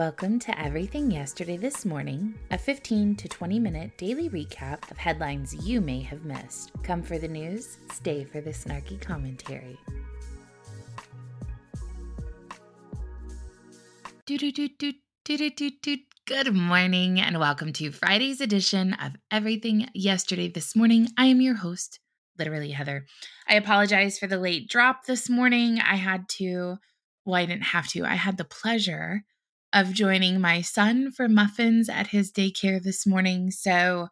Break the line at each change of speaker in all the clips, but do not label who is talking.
Welcome to Everything Yesterday This Morning, a 15 to 20 minute daily recap of headlines you may have missed. Come for the news, stay for the snarky commentary. Good morning and welcome to Friday's edition of Everything Yesterday This Morning. I am your host, literally Heather. I apologize for the late drop this morning. I had to, well, I didn't have to, I had the pleasure of joining my son for muffins at his daycare this morning. So,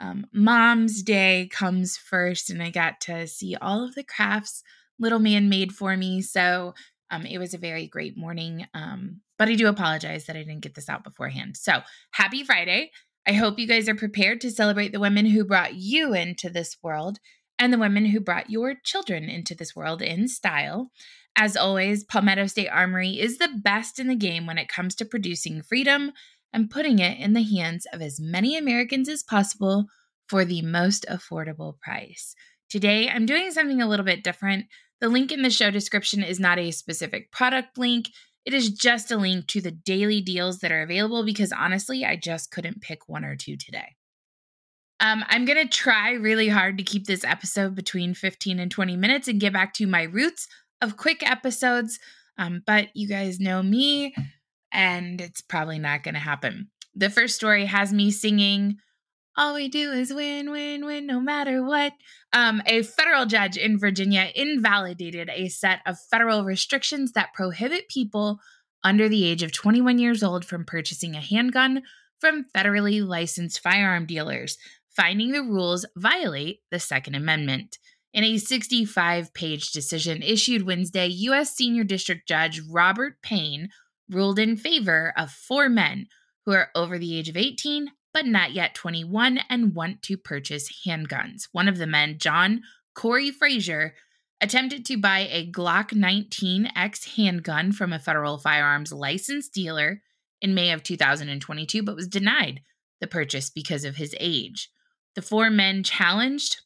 um, mom's day comes first, and I got to see all of the crafts little man made for me. So, um, it was a very great morning. Um, but I do apologize that I didn't get this out beforehand. So, happy Friday. I hope you guys are prepared to celebrate the women who brought you into this world and the women who brought your children into this world in style. As always, Palmetto State Armory is the best in the game when it comes to producing freedom and putting it in the hands of as many Americans as possible for the most affordable price. Today, I'm doing something a little bit different. The link in the show description is not a specific product link. It is just a link to the daily deals that are available because honestly, I just couldn't pick one or two today. Um, I'm going to try really hard to keep this episode between 15 and 20 minutes and get back to my roots of quick episodes. Um, but you guys know me, and it's probably not going to happen. The first story has me singing, All we do is win, win, win, no matter what. Um, a federal judge in Virginia invalidated a set of federal restrictions that prohibit people under the age of 21 years old from purchasing a handgun from federally licensed firearm dealers, finding the rules violate the Second Amendment. In a 65 page decision issued Wednesday, U.S. Senior District Judge Robert Payne ruled in favor of four men who are over the age of 18 but not yet 21 and want to purchase handguns. One of the men, John Corey Frazier, attempted to buy a Glock 19X handgun from a federal firearms license dealer in May of 2022, but was denied the purchase because of his age. The four men challenged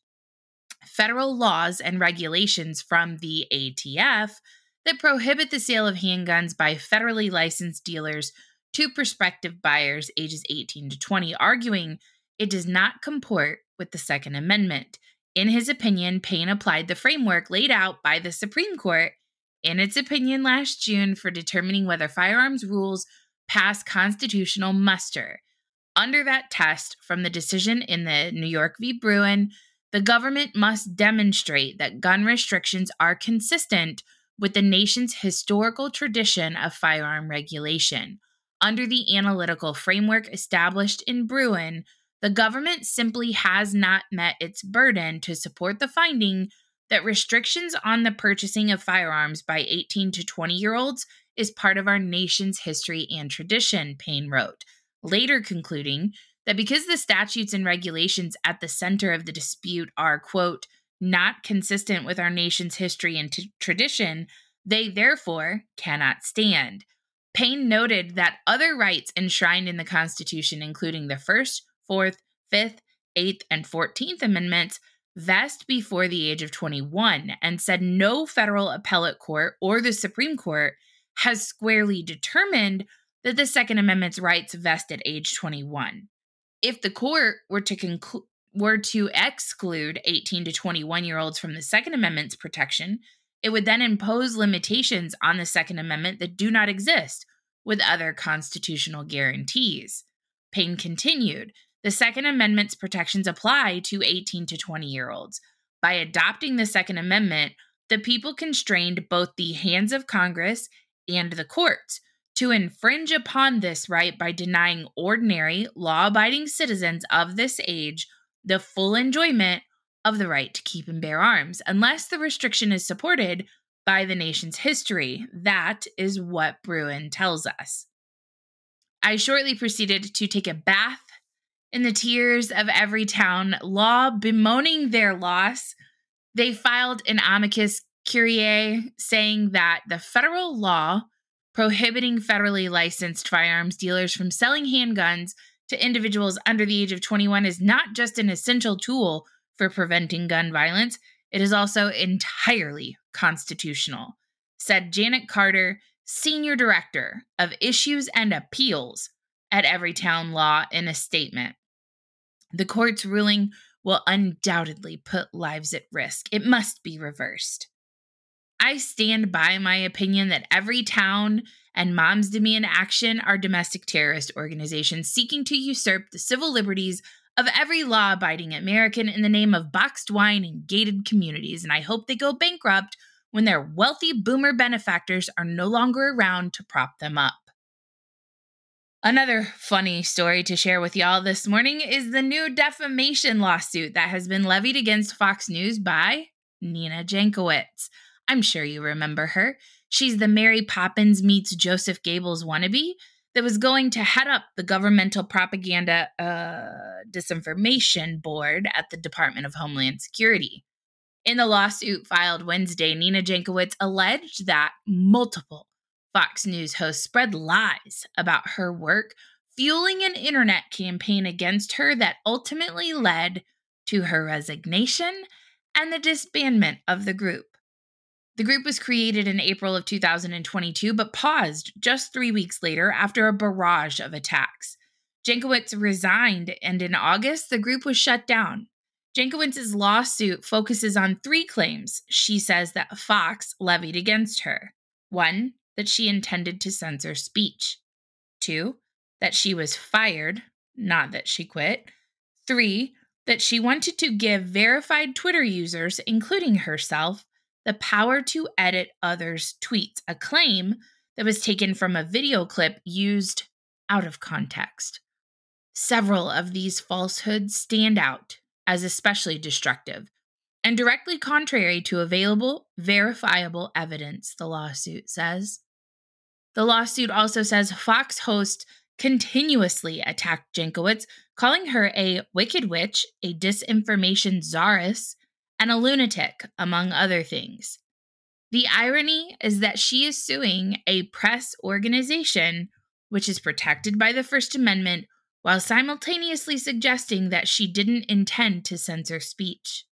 federal laws and regulations from the ATF that prohibit the sale of handguns by federally licensed dealers to prospective buyers ages 18 to 20, arguing it does not comport with the Second Amendment. In his opinion, Payne applied the framework laid out by the Supreme Court in its opinion last June for determining whether firearms rules pass constitutional muster. Under that test, from the decision in the New York v. Bruen, the government must demonstrate that gun restrictions are consistent with the nation's historical tradition of firearm regulation. Under the analytical framework established in Bruen, the government simply has not met its burden to support the finding that restrictions on the purchasing of firearms by 18 to 20 year olds is part of our nation's history and tradition, Payne wrote, later concluding that because the statutes and regulations at the center of the dispute are, quote, not consistent with our nation's history and t- tradition, they therefore cannot stand. Payne noted that other rights enshrined in the Constitution, including the First, Fourth, Fifth, Eighth, and Fourteenth Amendments, vest before the age of 21, and said no federal appellate court or the Supreme Court has squarely determined that the Second Amendment's rights vest at age 21 if the court were to were to exclude 18 to 21 year olds from the Second Amendment's protection, it would then impose limitations on the Second Amendment that do not exist with other constitutional guarantees. Payne continued The Second Amendment's protections apply to 18 to 20 year olds. By adopting the Second Amendment, the people constrained both the hands of Congress and the courts to infringe upon this right by denying ordinary, law abiding citizens of this age the full enjoyment of the right to keep and bear arms, unless the restriction is supported by the nation's history. That is what Bruen tells us. I shortly proceeded to take a bath in the tears of Everytown Law bemoaning their loss. They filed an amicus curiae saying that the federal law prohibiting federally licensed firearms dealers from selling handguns to individuals under the age of 21 is not just an essential tool for preventing gun violence, it is also entirely constitutional, said Janet Carter, senior director of issues and appeals at Everytown Law in a statement. The court's ruling will undoubtedly put lives at risk. It must be reversed. I stand by my opinion that Everytown and Moms Demand Action are domestic terrorist organizations seeking to usurp the civil liberties of every law abiding American in the name of boxed wine and gated communities, and I hope they go bankrupt when their wealthy boomer benefactors are no longer around to prop them up. Another funny story to share with y'all this morning is the new defamation lawsuit that has been levied against Fox News by Nina Jankowicz. I'm sure you remember her. She's the Mary Poppins meets Joseph Goebbels wannabe that was going to head up the governmental propaganda uh, disinformation board at the Department of Homeland Security. In the lawsuit filed Wednesday, Nina Jankowicz alleged that multiple Fox News hosts spread lies about her work, fueling an internet campaign against her that ultimately led to her resignation and the disbandment of the group. The group was created in April of 2022, but paused just three weeks later after a barrage of attacks. Jankowicz resigned, and in August, the group was shut down. Jankowicz's lawsuit focuses on three claims she says that Fox levied against her. One, that she intended to censor speech. Two, that she was fired, not that she quit. Three, that she wanted to give verified Twitter users, including herself, the power to edit others' tweets, a claim that was taken from a video clip used out of context. Several of these falsehoods stand out as especially destructive and directly contrary to available, verifiable evidence, the lawsuit says. The lawsuit also says Fox host continuously attacked Jankowicz, calling her a wicked witch, a disinformation czaress, and a lunatic, among other things. The irony is that she is suing a press organization which is protected by the First Amendment while simultaneously suggesting that she didn't intend to censor speech.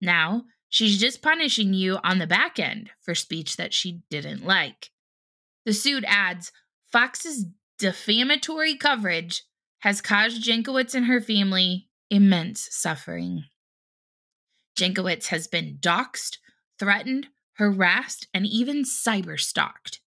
Now, she's just punishing you on the back end for speech that she didn't like. The suit adds Fox's defamatory coverage has caused Jankowicz and her family immense suffering. Jankowicz has been doxxed, threatened, harassed, and even cyberstalked.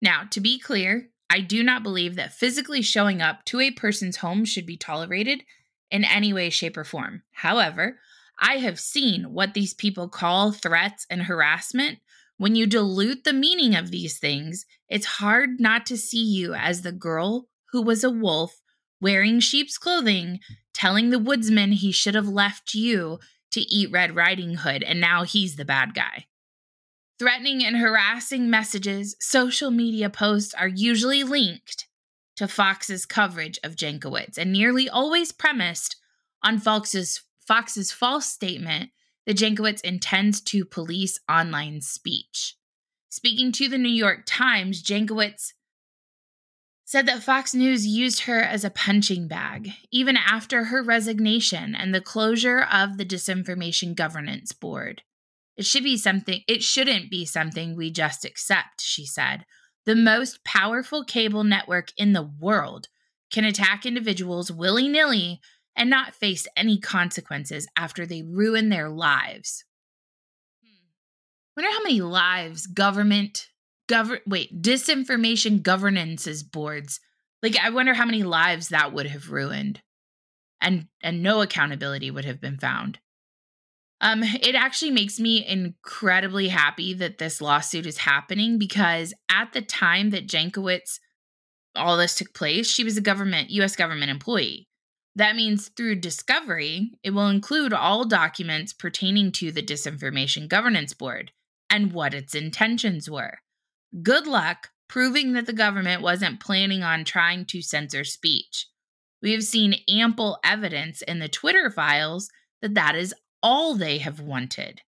Now, to be clear, I do not believe that physically showing up to a person's home should be tolerated in any way, shape, or form. However, I have seen what these people call threats and harassment. When you dilute the meaning of these things, it's hard not to see you as the girl who was a wolf wearing sheep's clothing, telling the woodsman he should have left you to eat Red Riding Hood, and now he's the bad guy. Threatening and harassing messages, social media posts are usually linked to Fox's coverage of Jankowicz and nearly always premised on Fox's, Fox's false statement that Jankowicz intends to police online speech. Speaking to the New York Times, Jankowicz said that Fox News used her as a punching bag, even after her resignation and the closure of the Disinformation Governance Board. It should be something it shouldn't be something we just accept, she said. The most powerful cable network in the world can attack individuals willy-nilly and not face any consequences after they ruin their lives. Hmm. Wonder how many lives government govern wait, disinformation governances boards. Like I wonder how many lives that would have ruined. And and no accountability would have been found. Um, it actually makes me incredibly happy that this lawsuit is happening because at the time that Jankowicz, all this took place, she was a government, US government employee. That means through discovery, it will include all documents pertaining to the Disinformation Governance Board and what its intentions were. Good luck proving that the government wasn't planning on trying to censor speech. We have seen ample evidence in the Twitter files that that is all they have wanted.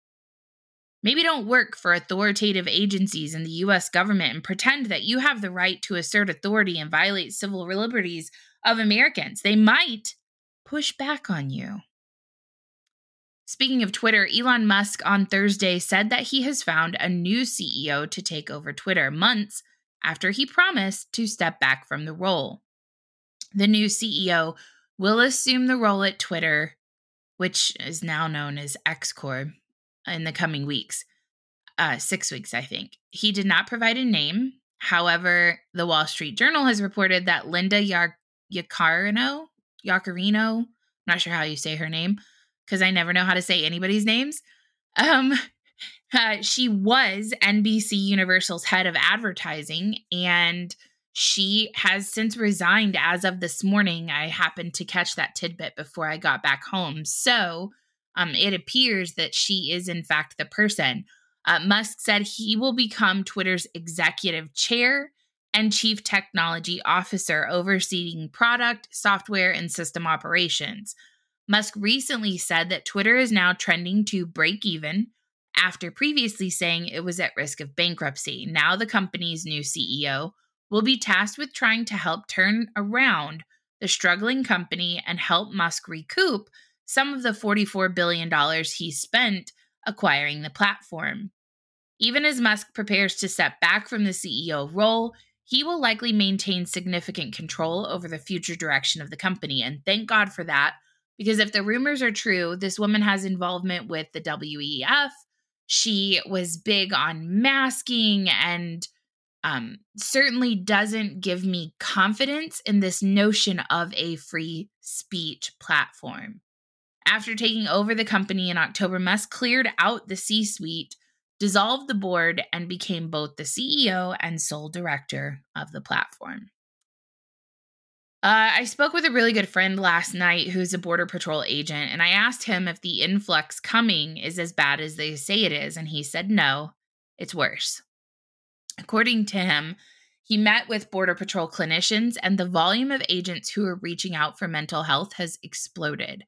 Maybe don't work for authoritative agencies in the US government and pretend that you have the right to assert authority and violate civil liberties of Americans. They might push back on you. Speaking of Twitter, Elon Musk on Thursday said that he has found a new CEO to take over Twitter months after he promised to step back from the role. The new CEO will assume the role at Twitter, which is now known as X Corp, in the coming weeks. Uh, six weeks, I think. He did not provide a name. However, the Wall Street Journal has reported that Linda Yar- Yaccarino, Yaccarino, not sure how you say her name, because I never know how to say anybody's names. Um, uh, she was NBC Universal's head of advertising, and she has since resigned as of this morning. I happened to catch that tidbit before I got back home. So um, it appears that she is, in fact, the person. Uh, Musk said he will become Twitter's executive chair and chief technology officer, overseeing product, software, and system operations. Musk recently said that Twitter is now trending to break even after previously saying it was at risk of bankruptcy. Now, the company's new CEO will be tasked with trying to help turn around the struggling company and help Musk recoup some of the $44 billion he spent acquiring the platform. Even as Musk prepares to step back from the CEO role, he will likely maintain significant control over the future direction of the company. And thank God for that, because if the rumors are true, this woman has involvement with the WEF. She was big on masking and um, certainly doesn't give me confidence in this notion of a free speech platform. After taking over the company in October, Musk cleared out the C suite, dissolved the board, and became both the CEO and sole director of the platform. Uh, I spoke with a really good friend last night who's a Border Patrol agent, and I asked him if the influx coming is as bad as they say it is, and he said no, it's worse. According to him, he met with Border Patrol clinicians, and the volume of agents who are reaching out for mental health has exploded.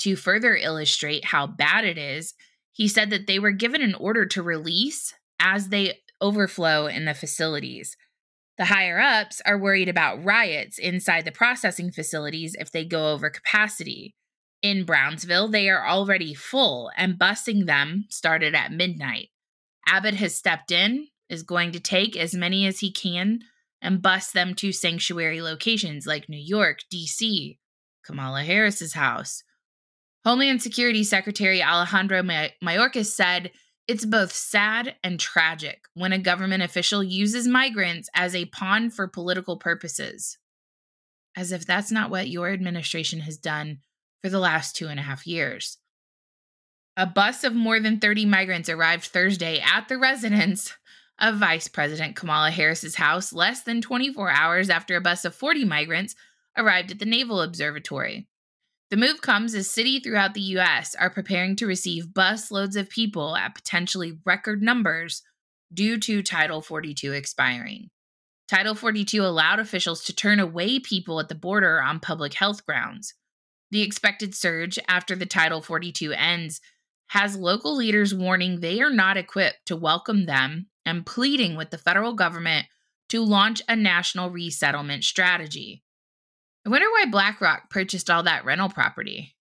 To further illustrate how bad it is, he said that they were given an order to release as they overflow in the facilities. The higher ups are worried about riots inside the processing facilities if they go over capacity. In Brownsville, they are already full, and busing them started at midnight. Abbott has stepped in, is going to take as many as he can, and bus them to sanctuary locations like New York, D.C., Kamala Harris's house. Homeland Security Secretary Alejandro Mayorkas said it's both sad and tragic when a government official uses migrants as a pawn for political purposes. As if that's not what your administration has done for the last two and a half years. A bus of more than 30 migrants arrived Thursday at the residence of Vice President Kamala Harris's house less than 24 hours after a bus of 40 migrants arrived at the Naval Observatory. The move comes as cities throughout the U.S. are preparing to receive busloads of people at potentially record numbers due to Title 42 expiring. Title 42 allowed officials to turn away people at the border on public health grounds. The expected surge after the Title 42 ends has local leaders warning they are not equipped to welcome them and pleading with the federal government to launch a national resettlement strategy. I wonder why BlackRock purchased all that rental property.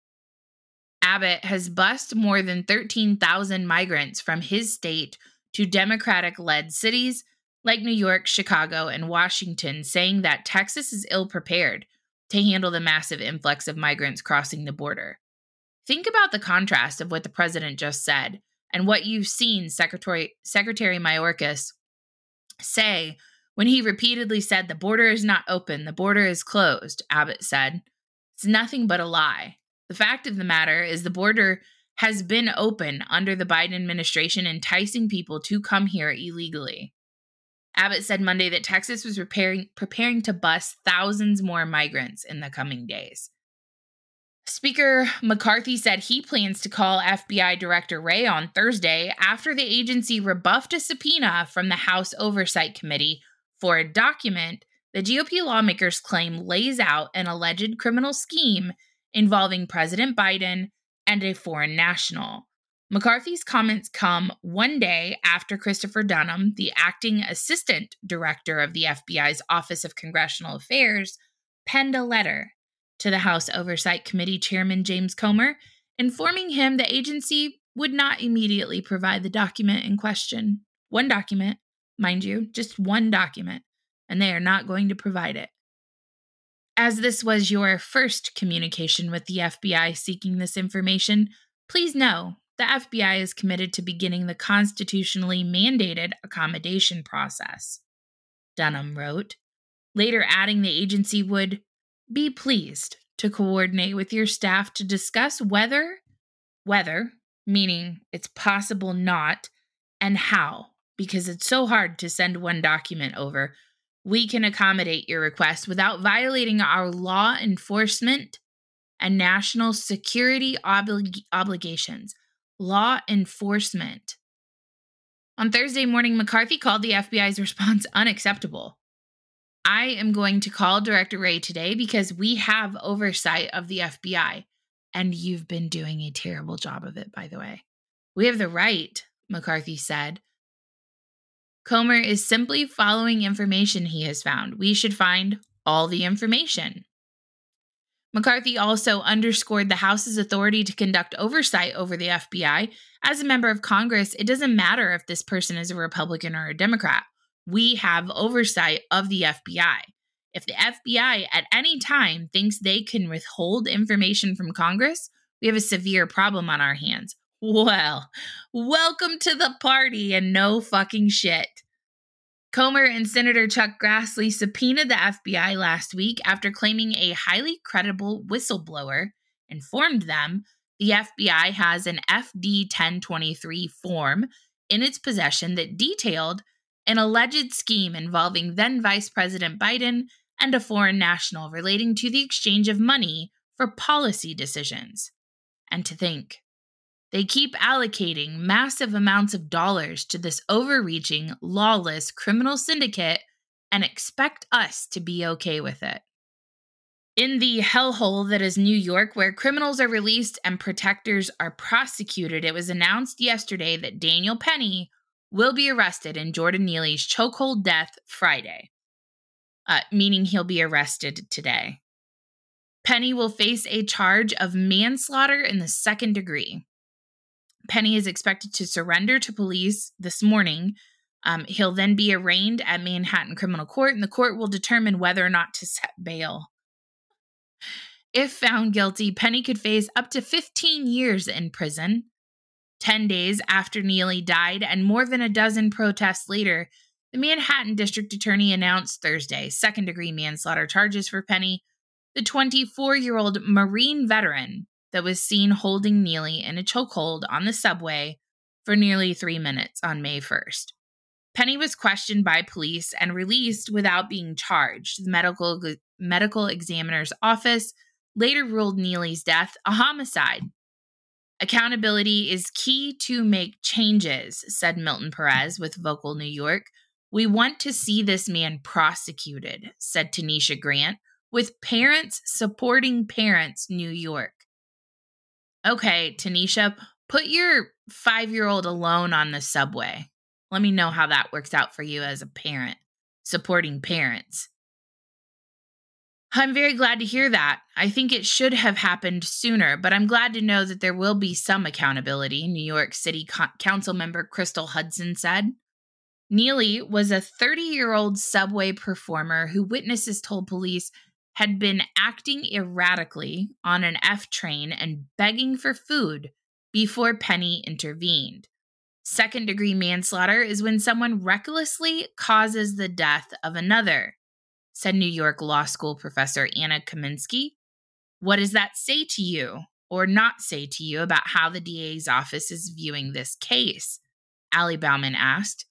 Abbott has bused more than 13,000 migrants from his state to Democratic led cities like New York, Chicago, and Washington, saying that Texas is ill prepared to handle the massive influx of migrants crossing the border. Think about the contrast of what the president just said and what you've seen Secretary, Secretary Mayorkas say when he repeatedly said the border is not open, the border is closed, Abbott said. It's nothing but a lie. The fact of the matter is the border has been open under the Biden administration, enticing people to come here illegally. Abbott said Monday that Texas was preparing, preparing to bus thousands more migrants in the coming days. Speaker McCarthy said he plans to call FBI Director Wray on Thursday after the agency rebuffed a subpoena from the House Oversight Committee for a document the GOP lawmakers claim lays out an alleged criminal scheme involving President Biden and a foreign national. McCarthy's comments come one day after Christopher Dunham, the acting assistant director of the FBI's Office of Congressional Affairs, penned a letter to the House Oversight Committee Chairman James Comer, informing him the agency would not immediately provide the document in question. One document mind you, just one document, and they are not going to provide it. As this was your first communication with the FBI seeking this information, please know the FBI is committed to beginning the constitutionally mandated accommodation process. Dunham wrote, later adding the agency would be pleased to coordinate with your staff to discuss whether, whether, meaning it's possible not, and how, because it's so hard to send one document over, we can accommodate your request without violating our law enforcement and national security oblig- obligations. Law enforcement. On Thursday morning, McCarthy called the FBI's response unacceptable. I am going to call Director Wray today because we have oversight of the FBI, and you've been doing a terrible job of it, by the way. We have the right, McCarthy said, Comer is simply following information he has found. We should find all the information. McCarthy also underscored the House's authority to conduct oversight over the FBI. As a member of Congress, it doesn't matter if this person is a Republican or a Democrat. We have oversight of the FBI. If the FBI at any time thinks they can withhold information from Congress, we have a severe problem on our hands. Well, welcome to the party and no fucking shit. Comer and Senator Chuck Grassley subpoenaed the FBI last week after claiming a highly credible whistleblower informed them the FBI has an FD 1023 form in its possession that detailed an alleged scheme involving then Vice President Biden and a foreign national relating to the exchange of money for policy decisions. And to think, they keep allocating massive amounts of dollars to this overreaching, lawless criminal syndicate and expect us to be okay with it. In the hellhole that is New York, where criminals are released and protectors are prosecuted, it was announced yesterday that Daniel Penny will be arrested in Jordan Neely's chokehold death Friday, uh, meaning he'll be arrested today. Penny will face a charge of manslaughter in the second degree. Penny is expected to surrender to police this morning. Um, he'll then be arraigned at Manhattan Criminal Court, and the court will determine whether or not to set bail. If found guilty, Penny could face up to 15 years in prison. 10 days after Neely died, and more than a dozen protests later, the Manhattan District Attorney announced Thursday second degree manslaughter charges for Penny, the 24 year old Marine veteran that was seen holding Neely in a chokehold on the subway for nearly three minutes on May 1st. Penny was questioned by police and released without being charged. The medical, medical examiner's office later ruled Neely's death a homicide. Accountability is key to make changes, said Milton Perez with Vocal New York. We want to see this man prosecuted, said Tanisha Grant, with Parents Supporting Parents New York. Okay, Tanisha, put your five year old alone on the subway. Let me know how that works out for you as a parent, supporting parents. I'm very glad to hear that. I think it should have happened sooner, but I'm glad to know that there will be some accountability, New York City Co- Council member Crystal Hudson said. Neely was a 30 year old subway performer who witnesses told police had been acting erratically on an F train and begging for food before Penny intervened. Second degree manslaughter is when someone recklessly causes the death of another, said New York Law School professor Anna Kaminsky. What does that say to you or not say to you about how the DA's office is viewing this case? Ali Bauman asked.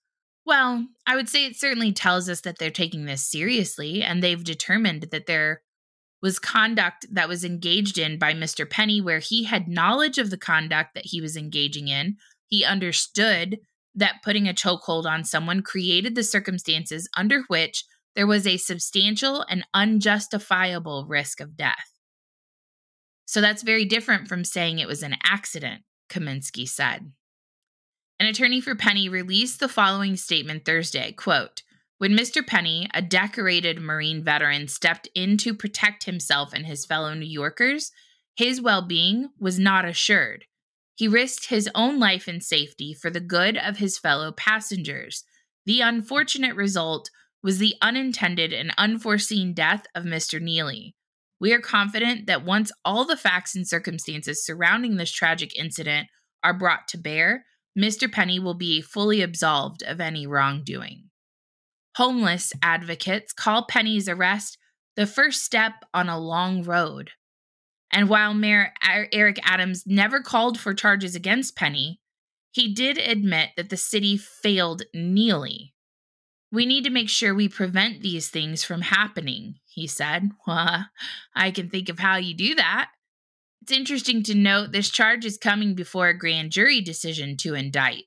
Well, I would say it certainly tells us that they're taking this seriously and they've determined that there was conduct that was engaged in by Mr. Penny where he had knowledge of the conduct that he was engaging in. He understood that putting a chokehold on someone created the circumstances under which there was a substantial and unjustifiable risk of death. So that's very different from saying it was an accident, Kaminsky said. An attorney for Penny released the following statement Thursday, quote, when Mr. Penny, a decorated Marine veteran, stepped in to protect himself and his fellow New Yorkers, his well being was not assured. He risked his own life and safety for the good of his fellow passengers. The unfortunate result was the unintended and unforeseen death of Mr. Neely. We are confident that once all the facts and circumstances surrounding this tragic incident are brought to bear, Mr. Penny will be fully absolved of any wrongdoing. Homeless advocates call Penny's arrest the first step on a long road. And while Mayor Eric Adams never called for charges against Penny, he did admit that the city failed Neely. We need to make sure we prevent these things from happening, he said. Well, I can think of how you do that. It's interesting to note this charge is coming before a grand jury decision to indict,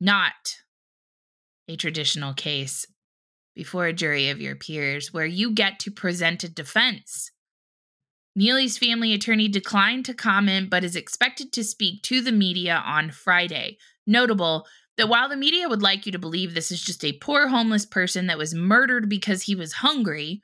not a traditional case before a jury of your peers where you get to present a defense. Neely's family attorney declined to comment but is expected to speak to the media on Friday. Notable that while the media would like you to believe this is just a poor homeless person that was murdered because he was hungry,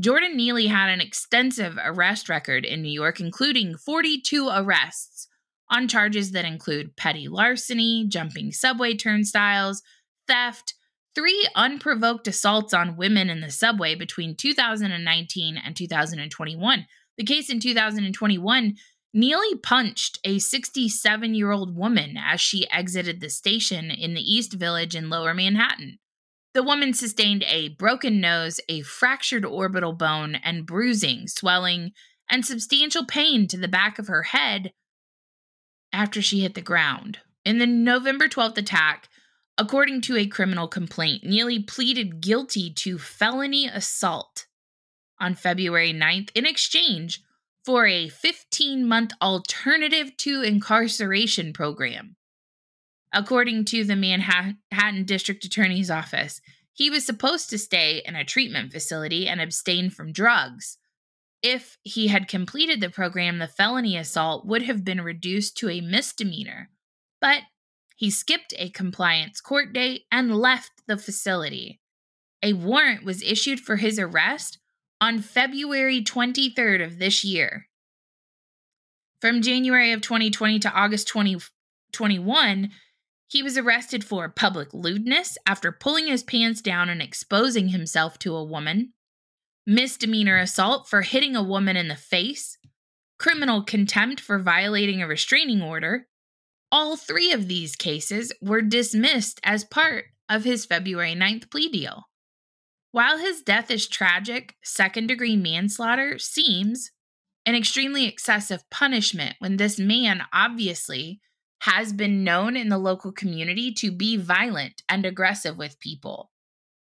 Jordan Neely had an extensive arrest record in New York, including 42 arrests on charges that include petty larceny, jumping subway turnstiles, theft, three unprovoked assaults on women in the subway between 2019 and 2021. The case in 2021, Neely punched a 67 year old woman as she exited the station in the East Village in lower Manhattan. The woman sustained a broken nose, a fractured orbital bone, and bruising, swelling, and substantial pain to the back of her head after she hit the ground. In the November 12th attack, according to a criminal complaint, Neely pleaded guilty to felony assault on February 9th in exchange for a 15 month alternative to incarceration program. According to the Manhattan District Attorney's Office, he was supposed to stay in a treatment facility and abstain from drugs. If he had completed the program, the felony assault would have been reduced to a misdemeanor. But he skipped a compliance court date and left the facility. A warrant was issued for his arrest on February 23rd of this year. From January of 2020 to August 2021, he was arrested for public lewdness after pulling his pants down and exposing himself to a woman, misdemeanor assault for hitting a woman in the face, criminal contempt for violating a restraining order. All three of these cases were dismissed as part of his February 9th plea deal. While his death is tragic, second degree manslaughter seems an extremely excessive punishment when this man obviously has been known in the local community to be violent and aggressive with people.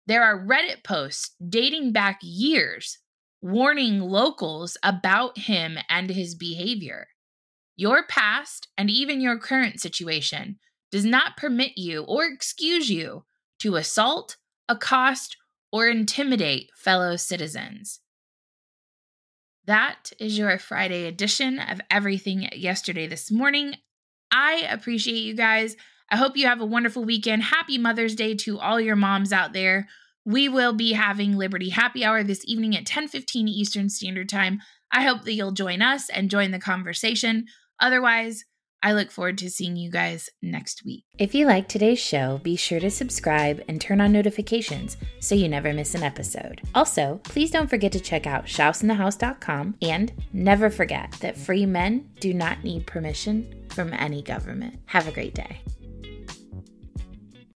There are Reddit posts dating back years warning locals about him and his behavior. Your past and even your current situation does not permit you or excuse you to assault, accost, or intimidate fellow citizens. That is your Friday edition of Everything Yesterday This Morning. I appreciate you guys. I hope you have a wonderful weekend. Happy Mother's Day to all your moms out there. We will be having Liberty Happy Hour this evening at 10:15 Eastern Standard Time. I hope that you'll join us and join the conversation. Otherwise, I look forward to seeing you guys next week.
If you like today's show, be sure to subscribe and turn on notifications so you never miss an episode. Also, please don't forget to check out shouseinthehouse.com and never forget that free men do not need permission from any government. Have a great day.